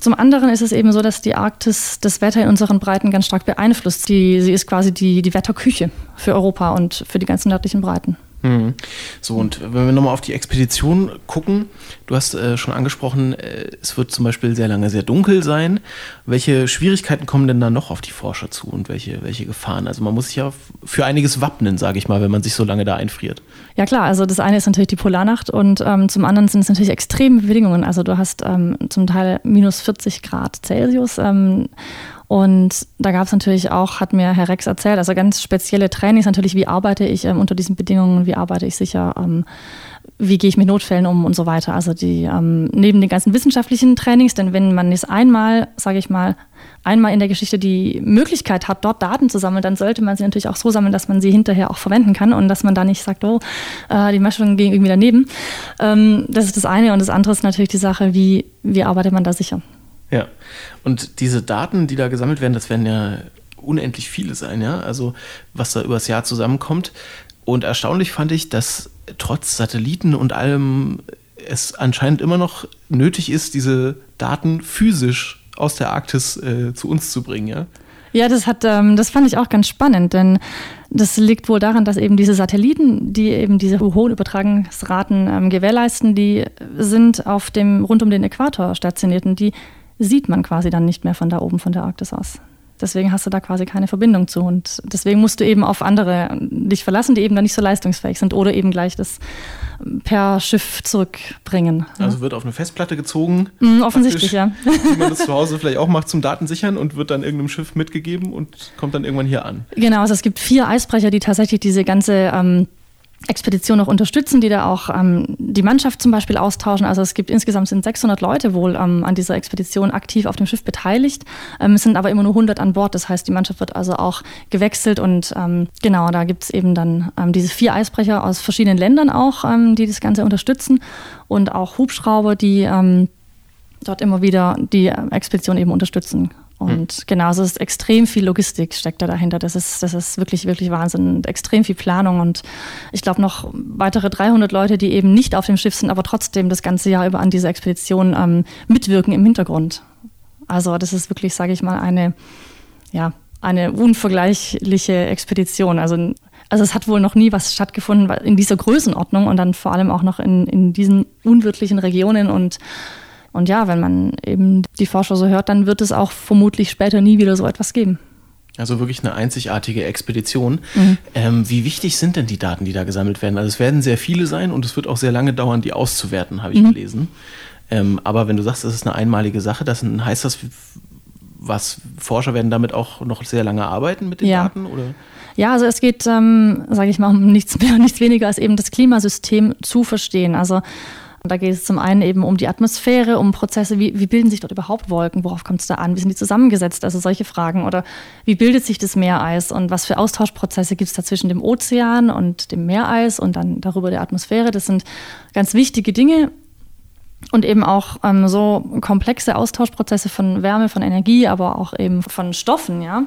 Zum anderen ist es eben so, dass die Arktis das Wetter in unseren Breiten ganz stark beeinflusst. Die, sie ist quasi die, die Wetterküche für Europa und für die ganzen nördlichen Breiten. Mhm. So, und wenn wir nochmal auf die Expedition gucken, du hast äh, schon angesprochen, äh, es wird zum Beispiel sehr lange sehr dunkel sein. Welche Schwierigkeiten kommen denn da noch auf die Forscher zu und welche, welche Gefahren? Also man muss sich ja für einiges wappnen, sage ich mal, wenn man sich so lange da einfriert. Ja klar, also das eine ist natürlich die Polarnacht und ähm, zum anderen sind es natürlich extreme Bedingungen. Also du hast ähm, zum Teil minus 40 Grad Celsius. Ähm, und da gab es natürlich auch, hat mir Herr Rex erzählt, also ganz spezielle Trainings natürlich, wie arbeite ich ähm, unter diesen Bedingungen, wie arbeite ich sicher, ähm, wie gehe ich mit Notfällen um und so weiter. Also die ähm, neben den ganzen wissenschaftlichen Trainings, denn wenn man jetzt einmal, sage ich mal, einmal in der Geschichte die Möglichkeit hat, dort Daten zu sammeln, dann sollte man sie natürlich auch so sammeln, dass man sie hinterher auch verwenden kann und dass man da nicht sagt, oh, äh, die Messungen gehen irgendwie daneben. Ähm, das ist das eine und das andere ist natürlich die Sache, wie, wie arbeitet man da sicher. Ja, und diese Daten, die da gesammelt werden, das werden ja unendlich viele sein, ja, also was da übers Jahr zusammenkommt. Und erstaunlich fand ich, dass trotz Satelliten und allem es anscheinend immer noch nötig ist, diese Daten physisch aus der Arktis äh, zu uns zu bringen, ja. Ja, das hat, ähm, das fand ich auch ganz spannend, denn das liegt wohl daran, dass eben diese Satelliten, die eben diese hohen Übertragungsraten ähm, gewährleisten, die sind auf dem rund um den Äquator stationiert und die sieht man quasi dann nicht mehr von da oben von der Arktis aus. Deswegen hast du da quasi keine Verbindung zu. Und deswegen musst du eben auf andere dich verlassen, die eben dann nicht so leistungsfähig sind oder eben gleich das per Schiff zurückbringen. Also wird auf eine Festplatte gezogen. Mm, offensichtlich, ja. Wie man das zu Hause vielleicht auch macht zum Datensichern und wird dann irgendeinem Schiff mitgegeben und kommt dann irgendwann hier an. Genau, also es gibt vier Eisbrecher, die tatsächlich diese ganze ähm, Expedition auch unterstützen, die da auch ähm, die Mannschaft zum Beispiel austauschen. Also es gibt insgesamt sind 600 Leute wohl ähm, an dieser Expedition aktiv auf dem Schiff beteiligt. Ähm, es sind aber immer nur 100 an Bord. Das heißt, die Mannschaft wird also auch gewechselt und ähm, genau, da gibt es eben dann ähm, diese vier Eisbrecher aus verschiedenen Ländern auch, ähm, die das Ganze unterstützen und auch Hubschrauber, die dort immer wieder die Expedition eben unterstützen. Und hm. genau, es ist extrem viel Logistik steckt da dahinter. Das ist, das ist wirklich, wirklich Wahnsinn. Und extrem viel Planung und ich glaube noch weitere 300 Leute, die eben nicht auf dem Schiff sind, aber trotzdem das ganze Jahr über an dieser Expedition ähm, mitwirken im Hintergrund. Also das ist wirklich, sage ich mal, eine, ja, eine unvergleichliche Expedition. Also, also es hat wohl noch nie was stattgefunden in dieser Größenordnung und dann vor allem auch noch in, in diesen unwirtlichen Regionen und und ja, wenn man eben die Forscher so hört, dann wird es auch vermutlich später nie wieder so etwas geben. Also wirklich eine einzigartige Expedition. Mhm. Ähm, wie wichtig sind denn die Daten, die da gesammelt werden? Also es werden sehr viele sein und es wird auch sehr lange dauern, die auszuwerten, habe ich mhm. gelesen. Ähm, aber wenn du sagst, das ist eine einmalige Sache, das heißt das, was Forscher werden damit auch noch sehr lange arbeiten mit den ja. Daten? Oder? Ja, also es geht, ähm, sage ich mal, um nichts mehr, nichts weniger als eben das Klimasystem zu verstehen. Also da geht es zum einen eben um die Atmosphäre, um Prozesse, wie, wie bilden sich dort überhaupt Wolken, worauf kommt es da an, wie sind die zusammengesetzt, also solche Fragen. Oder wie bildet sich das Meereis und was für Austauschprozesse gibt es da zwischen dem Ozean und dem Meereis und dann darüber der Atmosphäre. Das sind ganz wichtige Dinge, und eben auch ähm, so komplexe Austauschprozesse von Wärme, von Energie, aber auch eben von Stoffen, ja.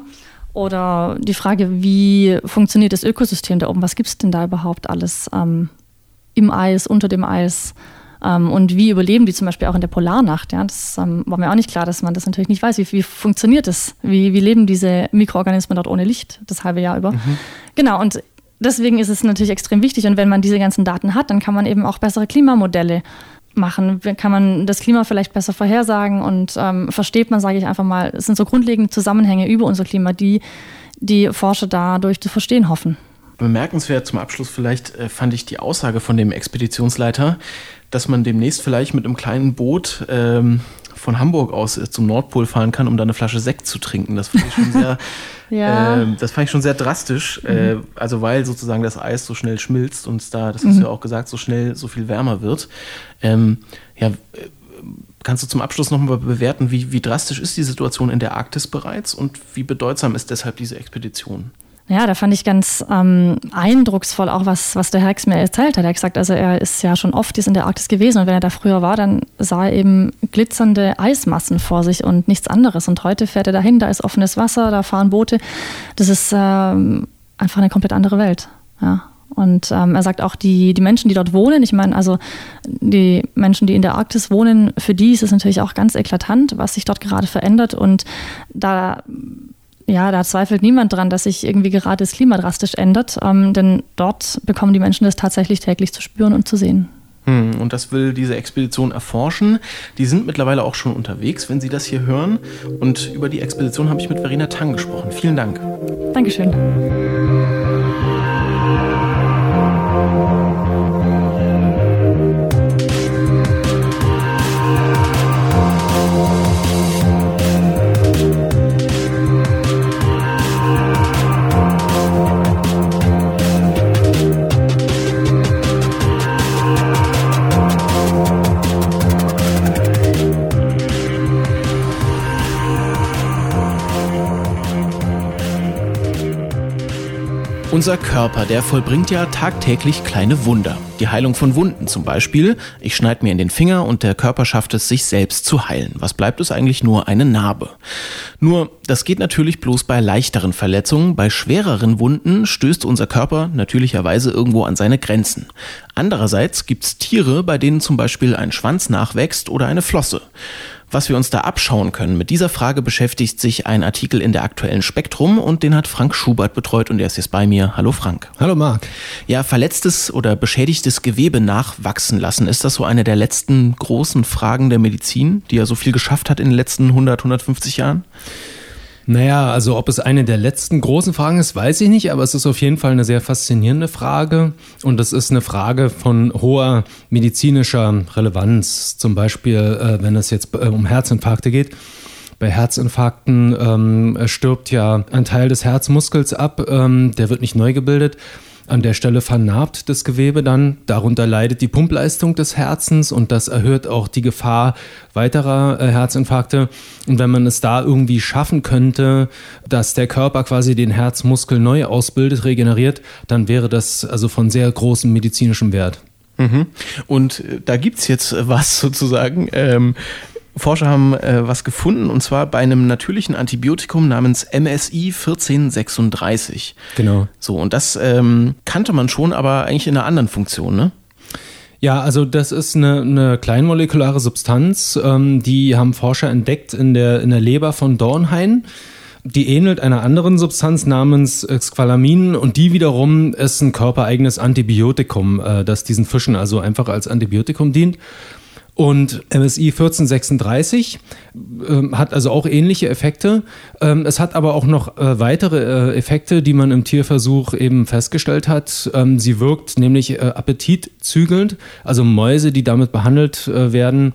Oder die Frage, wie funktioniert das Ökosystem da oben? Was gibt es denn da überhaupt alles ähm, im Eis, unter dem Eis? Ähm, und wie überleben die zum Beispiel auch in der Polarnacht? Ja, das ähm, war mir auch nicht klar, dass man das natürlich nicht weiß. Wie, wie funktioniert das? Wie, wie leben diese Mikroorganismen dort ohne Licht das halbe Jahr über? Mhm. Genau, und deswegen ist es natürlich extrem wichtig. Und wenn man diese ganzen Daten hat, dann kann man eben auch bessere Klimamodelle machen? Kann man das Klima vielleicht besser vorhersagen und ähm, versteht man, sage ich einfach mal, es sind so grundlegende Zusammenhänge über unser Klima, die die Forscher dadurch zu verstehen hoffen. Bemerkenswert zum Abschluss vielleicht äh, fand ich die Aussage von dem Expeditionsleiter, dass man demnächst vielleicht mit einem kleinen Boot ähm, von Hamburg aus äh, zum Nordpol fahren kann, um da eine Flasche Sekt zu trinken. Das fand ich schon sehr, ja. äh, das fand ich schon sehr drastisch. Mhm. Äh, also weil sozusagen das Eis so schnell schmilzt und da, das hast du ja auch gesagt, so schnell so viel wärmer wird. Ähm, ja, äh, kannst du zum Abschluss nochmal bewerten, wie, wie drastisch ist die Situation in der Arktis bereits und wie bedeutsam ist deshalb diese Expedition? Ja, da fand ich ganz ähm, eindrucksvoll auch, was, was der Hex mir erzählt hat. Er hat gesagt, also er ist ja schon oft in der Arktis gewesen und wenn er da früher war, dann sah er eben glitzernde Eismassen vor sich und nichts anderes. Und heute fährt er dahin, da ist offenes Wasser, da fahren Boote. Das ist ähm, einfach eine komplett andere Welt. Ja. Und ähm, er sagt auch, die, die Menschen, die dort wohnen, ich meine, also die Menschen, die in der Arktis wohnen, für die ist es natürlich auch ganz eklatant, was sich dort gerade verändert. Und da ja, da zweifelt niemand dran, dass sich irgendwie gerade das Klima drastisch ändert, ähm, denn dort bekommen die Menschen das tatsächlich täglich zu spüren und zu sehen. Hm, und das will diese Expedition erforschen. Die sind mittlerweile auch schon unterwegs, wenn Sie das hier hören. Und über die Expedition habe ich mit Verena Tang gesprochen. Vielen Dank. Dankeschön. Unser Körper, der vollbringt ja tagtäglich kleine Wunder. Die Heilung von Wunden zum Beispiel. Ich schneide mir in den Finger und der Körper schafft es, sich selbst zu heilen. Was bleibt es eigentlich nur? Eine Narbe. Nur, das geht natürlich bloß bei leichteren Verletzungen. Bei schwereren Wunden stößt unser Körper natürlicherweise irgendwo an seine Grenzen. Andererseits gibt's Tiere, bei denen zum Beispiel ein Schwanz nachwächst oder eine Flosse was wir uns da abschauen können. Mit dieser Frage beschäftigt sich ein Artikel in der aktuellen Spektrum und den hat Frank Schubert betreut und er ist jetzt bei mir. Hallo Frank. Hallo Marc. Ja, verletztes oder beschädigtes Gewebe nachwachsen lassen. Ist das so eine der letzten großen Fragen der Medizin, die ja so viel geschafft hat in den letzten 100, 150 Jahren? Naja, also ob es eine der letzten großen Fragen ist, weiß ich nicht, aber es ist auf jeden Fall eine sehr faszinierende Frage und es ist eine Frage von hoher medizinischer Relevanz. Zum Beispiel, äh, wenn es jetzt äh, um Herzinfarkte geht. Bei Herzinfarkten ähm, stirbt ja ein Teil des Herzmuskels ab, ähm, der wird nicht neu gebildet an der Stelle vernarbt das Gewebe dann. Darunter leidet die Pumpleistung des Herzens und das erhöht auch die Gefahr weiterer äh, Herzinfarkte. Und wenn man es da irgendwie schaffen könnte, dass der Körper quasi den Herzmuskel neu ausbildet, regeneriert, dann wäre das also von sehr großem medizinischem Wert. Mhm. Und äh, da gibt es jetzt was sozusagen. Ähm, Forscher haben äh, was gefunden und zwar bei einem natürlichen Antibiotikum namens MSI 1436. Genau. So, und das ähm, kannte man schon, aber eigentlich in einer anderen Funktion, ne? Ja, also das ist eine, eine kleinmolekulare Substanz, ähm, die haben Forscher entdeckt in der, in der Leber von Dornhain. Die ähnelt einer anderen Substanz namens Squalamin und die wiederum ist ein körpereigenes Antibiotikum, äh, das diesen Fischen also einfach als Antibiotikum dient. Und MSI 1436 äh, hat also auch ähnliche Effekte. Ähm, es hat aber auch noch äh, weitere äh, Effekte, die man im Tierversuch eben festgestellt hat. Ähm, sie wirkt nämlich äh, appetitzügelnd, also Mäuse, die damit behandelt äh, werden,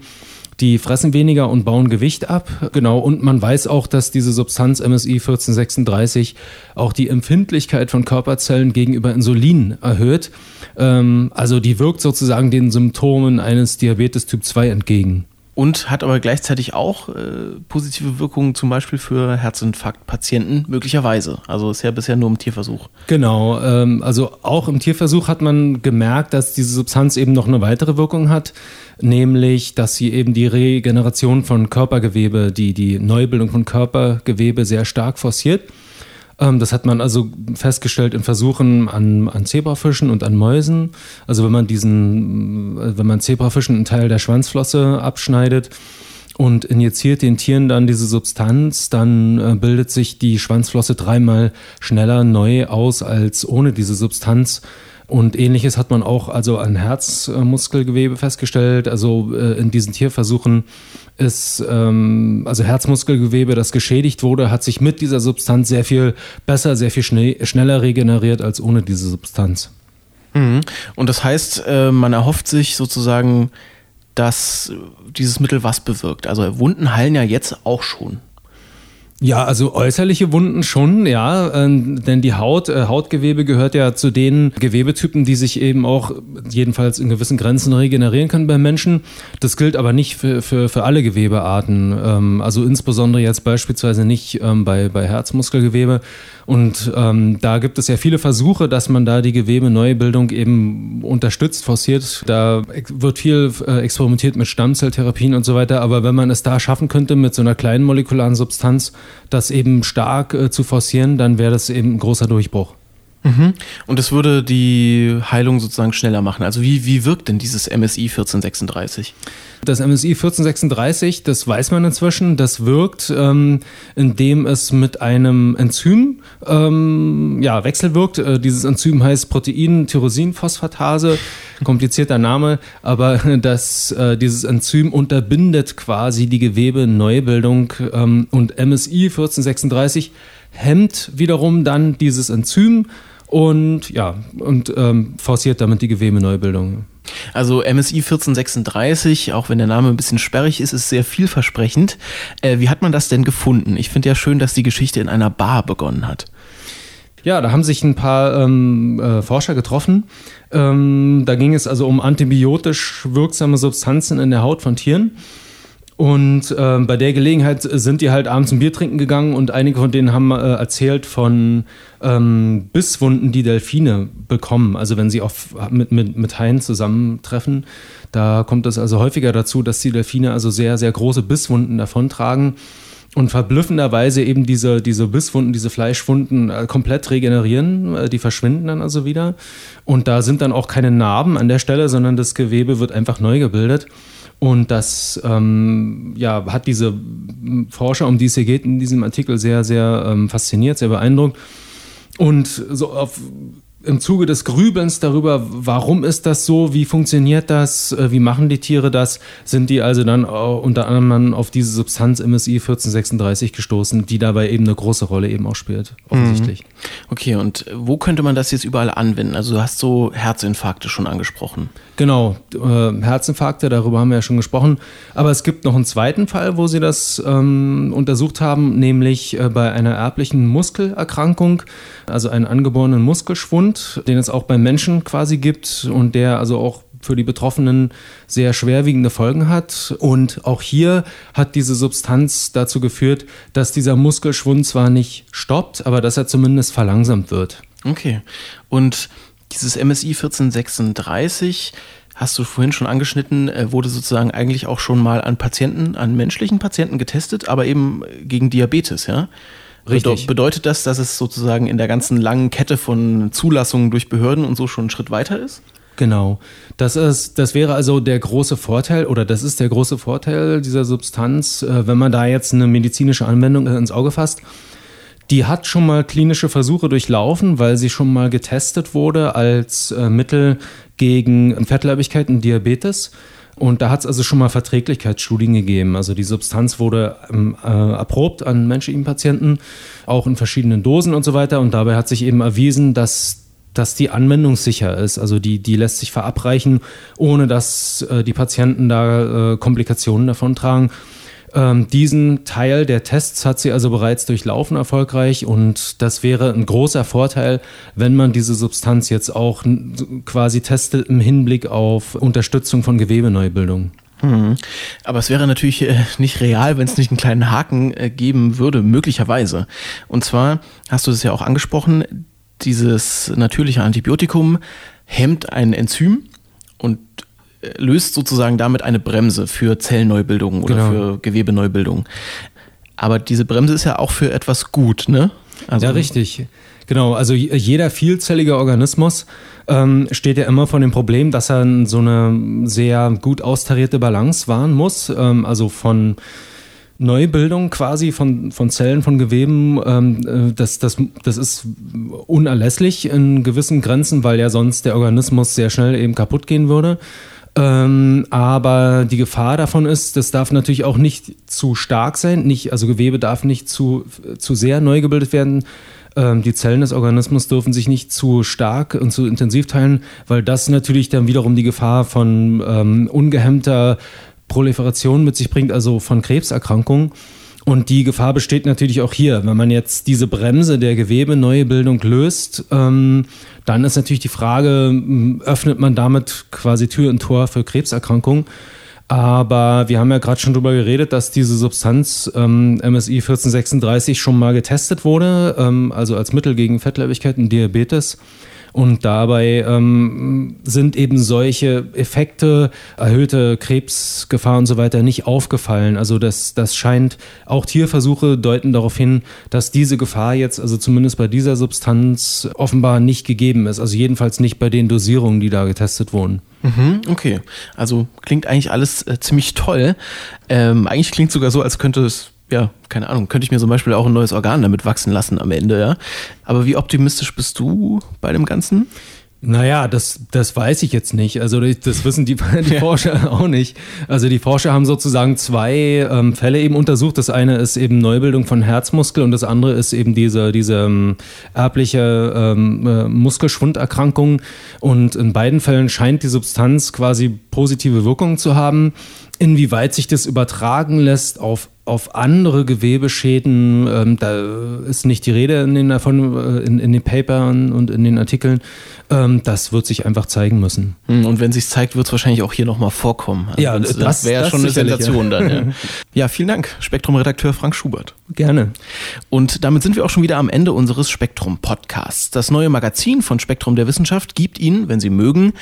die fressen weniger und bauen Gewicht ab. Genau. Und man weiß auch, dass diese Substanz MSI 1436 auch die Empfindlichkeit von Körperzellen gegenüber Insulin erhöht. Ähm, also die wirkt sozusagen den Symptomen eines Diabetes Typ 2 entgegen und hat aber gleichzeitig auch äh, positive Wirkungen zum Beispiel für Herzinfarktpatienten möglicherweise. Also ist ja bisher nur im Tierversuch. Genau, ähm, also auch im Tierversuch hat man gemerkt, dass diese Substanz eben noch eine weitere Wirkung hat, nämlich dass sie eben die Regeneration von Körpergewebe, die, die Neubildung von Körpergewebe sehr stark forciert. Ähm, das hat man also festgestellt in Versuchen an, an Zebrafischen und an Mäusen. Also wenn man diesen, äh, wenn man Zebrafischen einen Teil der Schwanzflosse abschneidet, und injiziert den Tieren dann diese Substanz, dann äh, bildet sich die Schwanzflosse dreimal schneller neu aus als ohne diese Substanz. Und ähnliches hat man auch also an Herzmuskelgewebe festgestellt. Also äh, in diesen Tierversuchen ist ähm, also Herzmuskelgewebe, das geschädigt wurde, hat sich mit dieser Substanz sehr viel besser, sehr viel schnell, schneller regeneriert als ohne diese Substanz. Mhm. Und das heißt, äh, man erhofft sich sozusagen, dass dieses Mittel was bewirkt. Also Wunden heilen ja jetzt auch schon. Ja, also äußerliche Wunden schon, ja, äh, denn die Haut, äh, Hautgewebe gehört ja zu den Gewebetypen, die sich eben auch jedenfalls in gewissen Grenzen regenerieren können beim Menschen. Das gilt aber nicht für, für, für alle Gewebearten, ähm, also insbesondere jetzt beispielsweise nicht ähm, bei, bei Herzmuskelgewebe. Und ähm, da gibt es ja viele Versuche, dass man da die Gewebeneubildung eben unterstützt, forciert. Da wird viel äh, experimentiert mit Stammzelltherapien und so weiter. Aber wenn man es da schaffen könnte, mit so einer kleinen molekularen Substanz das eben stark äh, zu forcieren, dann wäre das eben ein großer Durchbruch. Mhm. Und es würde die Heilung sozusagen schneller machen. Also wie, wie wirkt denn dieses MSI 1436? Das MSI 1436, das weiß man inzwischen, das wirkt, ähm, indem es mit einem Enzym ähm, ja, wechselwirkt. Äh, dieses Enzym heißt Protein-Tyrosinphosphatase, komplizierter Name, aber das, äh, dieses Enzym unterbindet quasi die Gewebeneubildung ähm, und MSI 1436 hemmt wiederum dann dieses Enzym und ja, und ähm, forciert damit die Gewebeneubildung. Also MSI 1436, auch wenn der Name ein bisschen sperrig ist, ist sehr vielversprechend. Äh, wie hat man das denn gefunden? Ich finde ja schön, dass die Geschichte in einer Bar begonnen hat. Ja, da haben sich ein paar ähm, äh, Forscher getroffen. Ähm, da ging es also um antibiotisch wirksame Substanzen in der Haut von Tieren. Und äh, bei der Gelegenheit sind die halt abends ein Bier trinken gegangen und einige von denen haben äh, erzählt von ähm, Bisswunden, die Delfine bekommen. Also wenn sie auf, mit, mit, mit Haien zusammentreffen, da kommt es also häufiger dazu, dass die Delfine also sehr, sehr große Bisswunden davontragen und verblüffenderweise eben diese, diese Bisswunden, diese Fleischwunden äh, komplett regenerieren. Äh, die verschwinden dann also wieder. Und da sind dann auch keine Narben an der Stelle, sondern das Gewebe wird einfach neu gebildet. Und das ähm, ja, hat diese Forscher, um die es hier geht, in diesem Artikel sehr, sehr ähm, fasziniert, sehr beeindruckt. Und so auf im Zuge des Grübelns darüber, warum ist das so, wie funktioniert das, äh, wie machen die Tiere das, sind die also dann unter anderem auf diese Substanz MSI 1436 gestoßen, die dabei eben eine große Rolle eben auch spielt, offensichtlich. Mhm. Okay, und wo könnte man das jetzt überall anwenden? Also du hast so Herzinfarkte schon angesprochen. Genau, äh, Herzinfarkte, darüber haben wir ja schon gesprochen. Aber es gibt noch einen zweiten Fall, wo sie das ähm, untersucht haben, nämlich äh, bei einer erblichen Muskelerkrankung, also einen angeborenen Muskelschwund, den es auch beim Menschen quasi gibt und der also auch für die Betroffenen sehr schwerwiegende Folgen hat. Und auch hier hat diese Substanz dazu geführt, dass dieser Muskelschwund zwar nicht stoppt, aber dass er zumindest verlangsamt wird. Okay. Und dieses MSI 1436 hast du vorhin schon angeschnitten, äh, wurde sozusagen eigentlich auch schon mal an Patienten, an menschlichen Patienten getestet, aber eben gegen Diabetes, ja? Richtig. Bedeutet das, dass es sozusagen in der ganzen langen Kette von Zulassungen durch Behörden und so schon einen Schritt weiter ist? Genau. Das ist, das wäre also der große Vorteil oder das ist der große Vorteil dieser Substanz, äh, wenn man da jetzt eine medizinische Anwendung ins Auge fasst. Die hat schon mal klinische Versuche durchlaufen, weil sie schon mal getestet wurde als äh, Mittel gegen Fettleibigkeit und Diabetes. Und da hat es also schon mal Verträglichkeitsstudien gegeben. Also die Substanz wurde ähm, äh, erprobt an menschlichen Patienten, auch in verschiedenen Dosen und so weiter. Und dabei hat sich eben erwiesen, dass dass die anwendungssicher ist. Also die, die lässt sich verabreichen, ohne dass äh, die Patienten da äh, Komplikationen davon tragen. Ähm, diesen Teil der Tests hat sie also bereits durchlaufen erfolgreich und das wäre ein großer Vorteil, wenn man diese Substanz jetzt auch quasi testet im Hinblick auf Unterstützung von Gewebeneubildung. Mhm. Aber es wäre natürlich äh, nicht real, wenn es nicht einen kleinen Haken äh, geben würde, möglicherweise. Und zwar hast du es ja auch angesprochen, dieses natürliche Antibiotikum hemmt ein Enzym und löst sozusagen damit eine Bremse für Zellneubildung oder genau. für Gewebeneubildung. Aber diese Bremse ist ja auch für etwas gut, ne? Also ja, richtig. Genau, also jeder vielzellige Organismus ähm, steht ja immer vor dem Problem, dass er so eine sehr gut austarierte Balance wahren muss. Ähm, also von Neubildung quasi von, von Zellen, von Geweben, ähm, äh, das, das, das ist unerlässlich in gewissen Grenzen, weil ja sonst der Organismus sehr schnell eben kaputt gehen würde. Ähm, aber die Gefahr davon ist, das darf natürlich auch nicht zu stark sein. Nicht, also Gewebe darf nicht zu, zu sehr neu gebildet werden. Ähm, die Zellen des Organismus dürfen sich nicht zu stark und zu intensiv teilen, weil das natürlich dann wiederum die Gefahr von ähm, ungehemmter Proliferation mit sich bringt, also von Krebserkrankungen. Und die Gefahr besteht natürlich auch hier. Wenn man jetzt diese Bremse der Gewebeneubildung löst, ähm, dann ist natürlich die Frage, öffnet man damit quasi Tür und Tor für Krebserkrankungen? Aber wir haben ja gerade schon darüber geredet, dass diese Substanz ähm, MSI 1436 schon mal getestet wurde, ähm, also als Mittel gegen Fettleibigkeit und Diabetes. Und dabei ähm, sind eben solche Effekte, erhöhte Krebsgefahr und so weiter nicht aufgefallen. Also das, das scheint, auch Tierversuche deuten darauf hin, dass diese Gefahr jetzt, also zumindest bei dieser Substanz, offenbar nicht gegeben ist. Also jedenfalls nicht bei den Dosierungen, die da getestet wurden. Mhm, okay, also klingt eigentlich alles äh, ziemlich toll. Ähm, eigentlich klingt sogar so, als könnte es ja, keine Ahnung, könnte ich mir zum Beispiel auch ein neues Organ damit wachsen lassen am Ende, ja. Aber wie optimistisch bist du bei dem Ganzen? Naja, das, das weiß ich jetzt nicht. Also das wissen die, die ja. Forscher auch nicht. Also die Forscher haben sozusagen zwei ähm, Fälle eben untersucht. Das eine ist eben Neubildung von Herzmuskel und das andere ist eben diese, diese ähm, erbliche ähm, äh, Muskelschwunderkrankung. Und in beiden Fällen scheint die Substanz quasi positive Wirkungen zu haben. Inwieweit sich das übertragen lässt auf auf andere Gewebeschäden, ähm, da ist nicht die Rede in den, davon, äh, in, in den Papern und in den Artikeln. Ähm, das wird sich einfach zeigen müssen. Hm, und wenn sich zeigt, wird es wahrscheinlich auch hier nochmal vorkommen. Also ja, das, das wäre schon eine Sensation ja. dann. Ja. ja, vielen Dank, Spektrum-Redakteur Frank Schubert. Gerne. Und damit sind wir auch schon wieder am Ende unseres Spektrum-Podcasts. Das neue Magazin von Spektrum der Wissenschaft gibt Ihnen, wenn Sie mögen,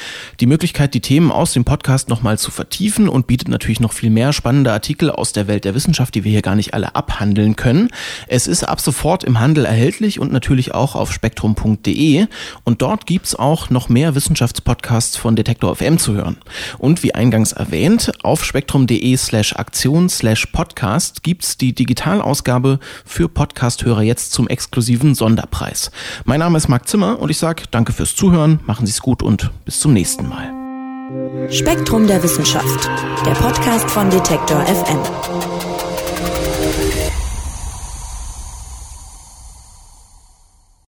die Möglichkeit, die Themen aus dem Podcast nochmal zu vertiefen und bietet natürlich noch viel mehr spannende Artikel aus der Welt der Wissenschaft, die wir hier gar nicht alle abhandeln können. Es ist ab sofort im Handel erhältlich und natürlich auch auf spektrum.de. Und dort gibt es auch noch mehr Wissenschaftspodcasts von Detektor FM zu hören. Und wie eingangs erwähnt, auf spektrum.de slash Aktion slash Podcast gibt es die Digitalausgabe für Podcasthörer jetzt zum exklusiven Sonderpreis. Mein Name ist Marc Zimmer und ich sage danke fürs Zuhören, machen Sie es gut und bis zum nächsten Mal. Spektrum der Wissenschaft, der Podcast von Detektor FM.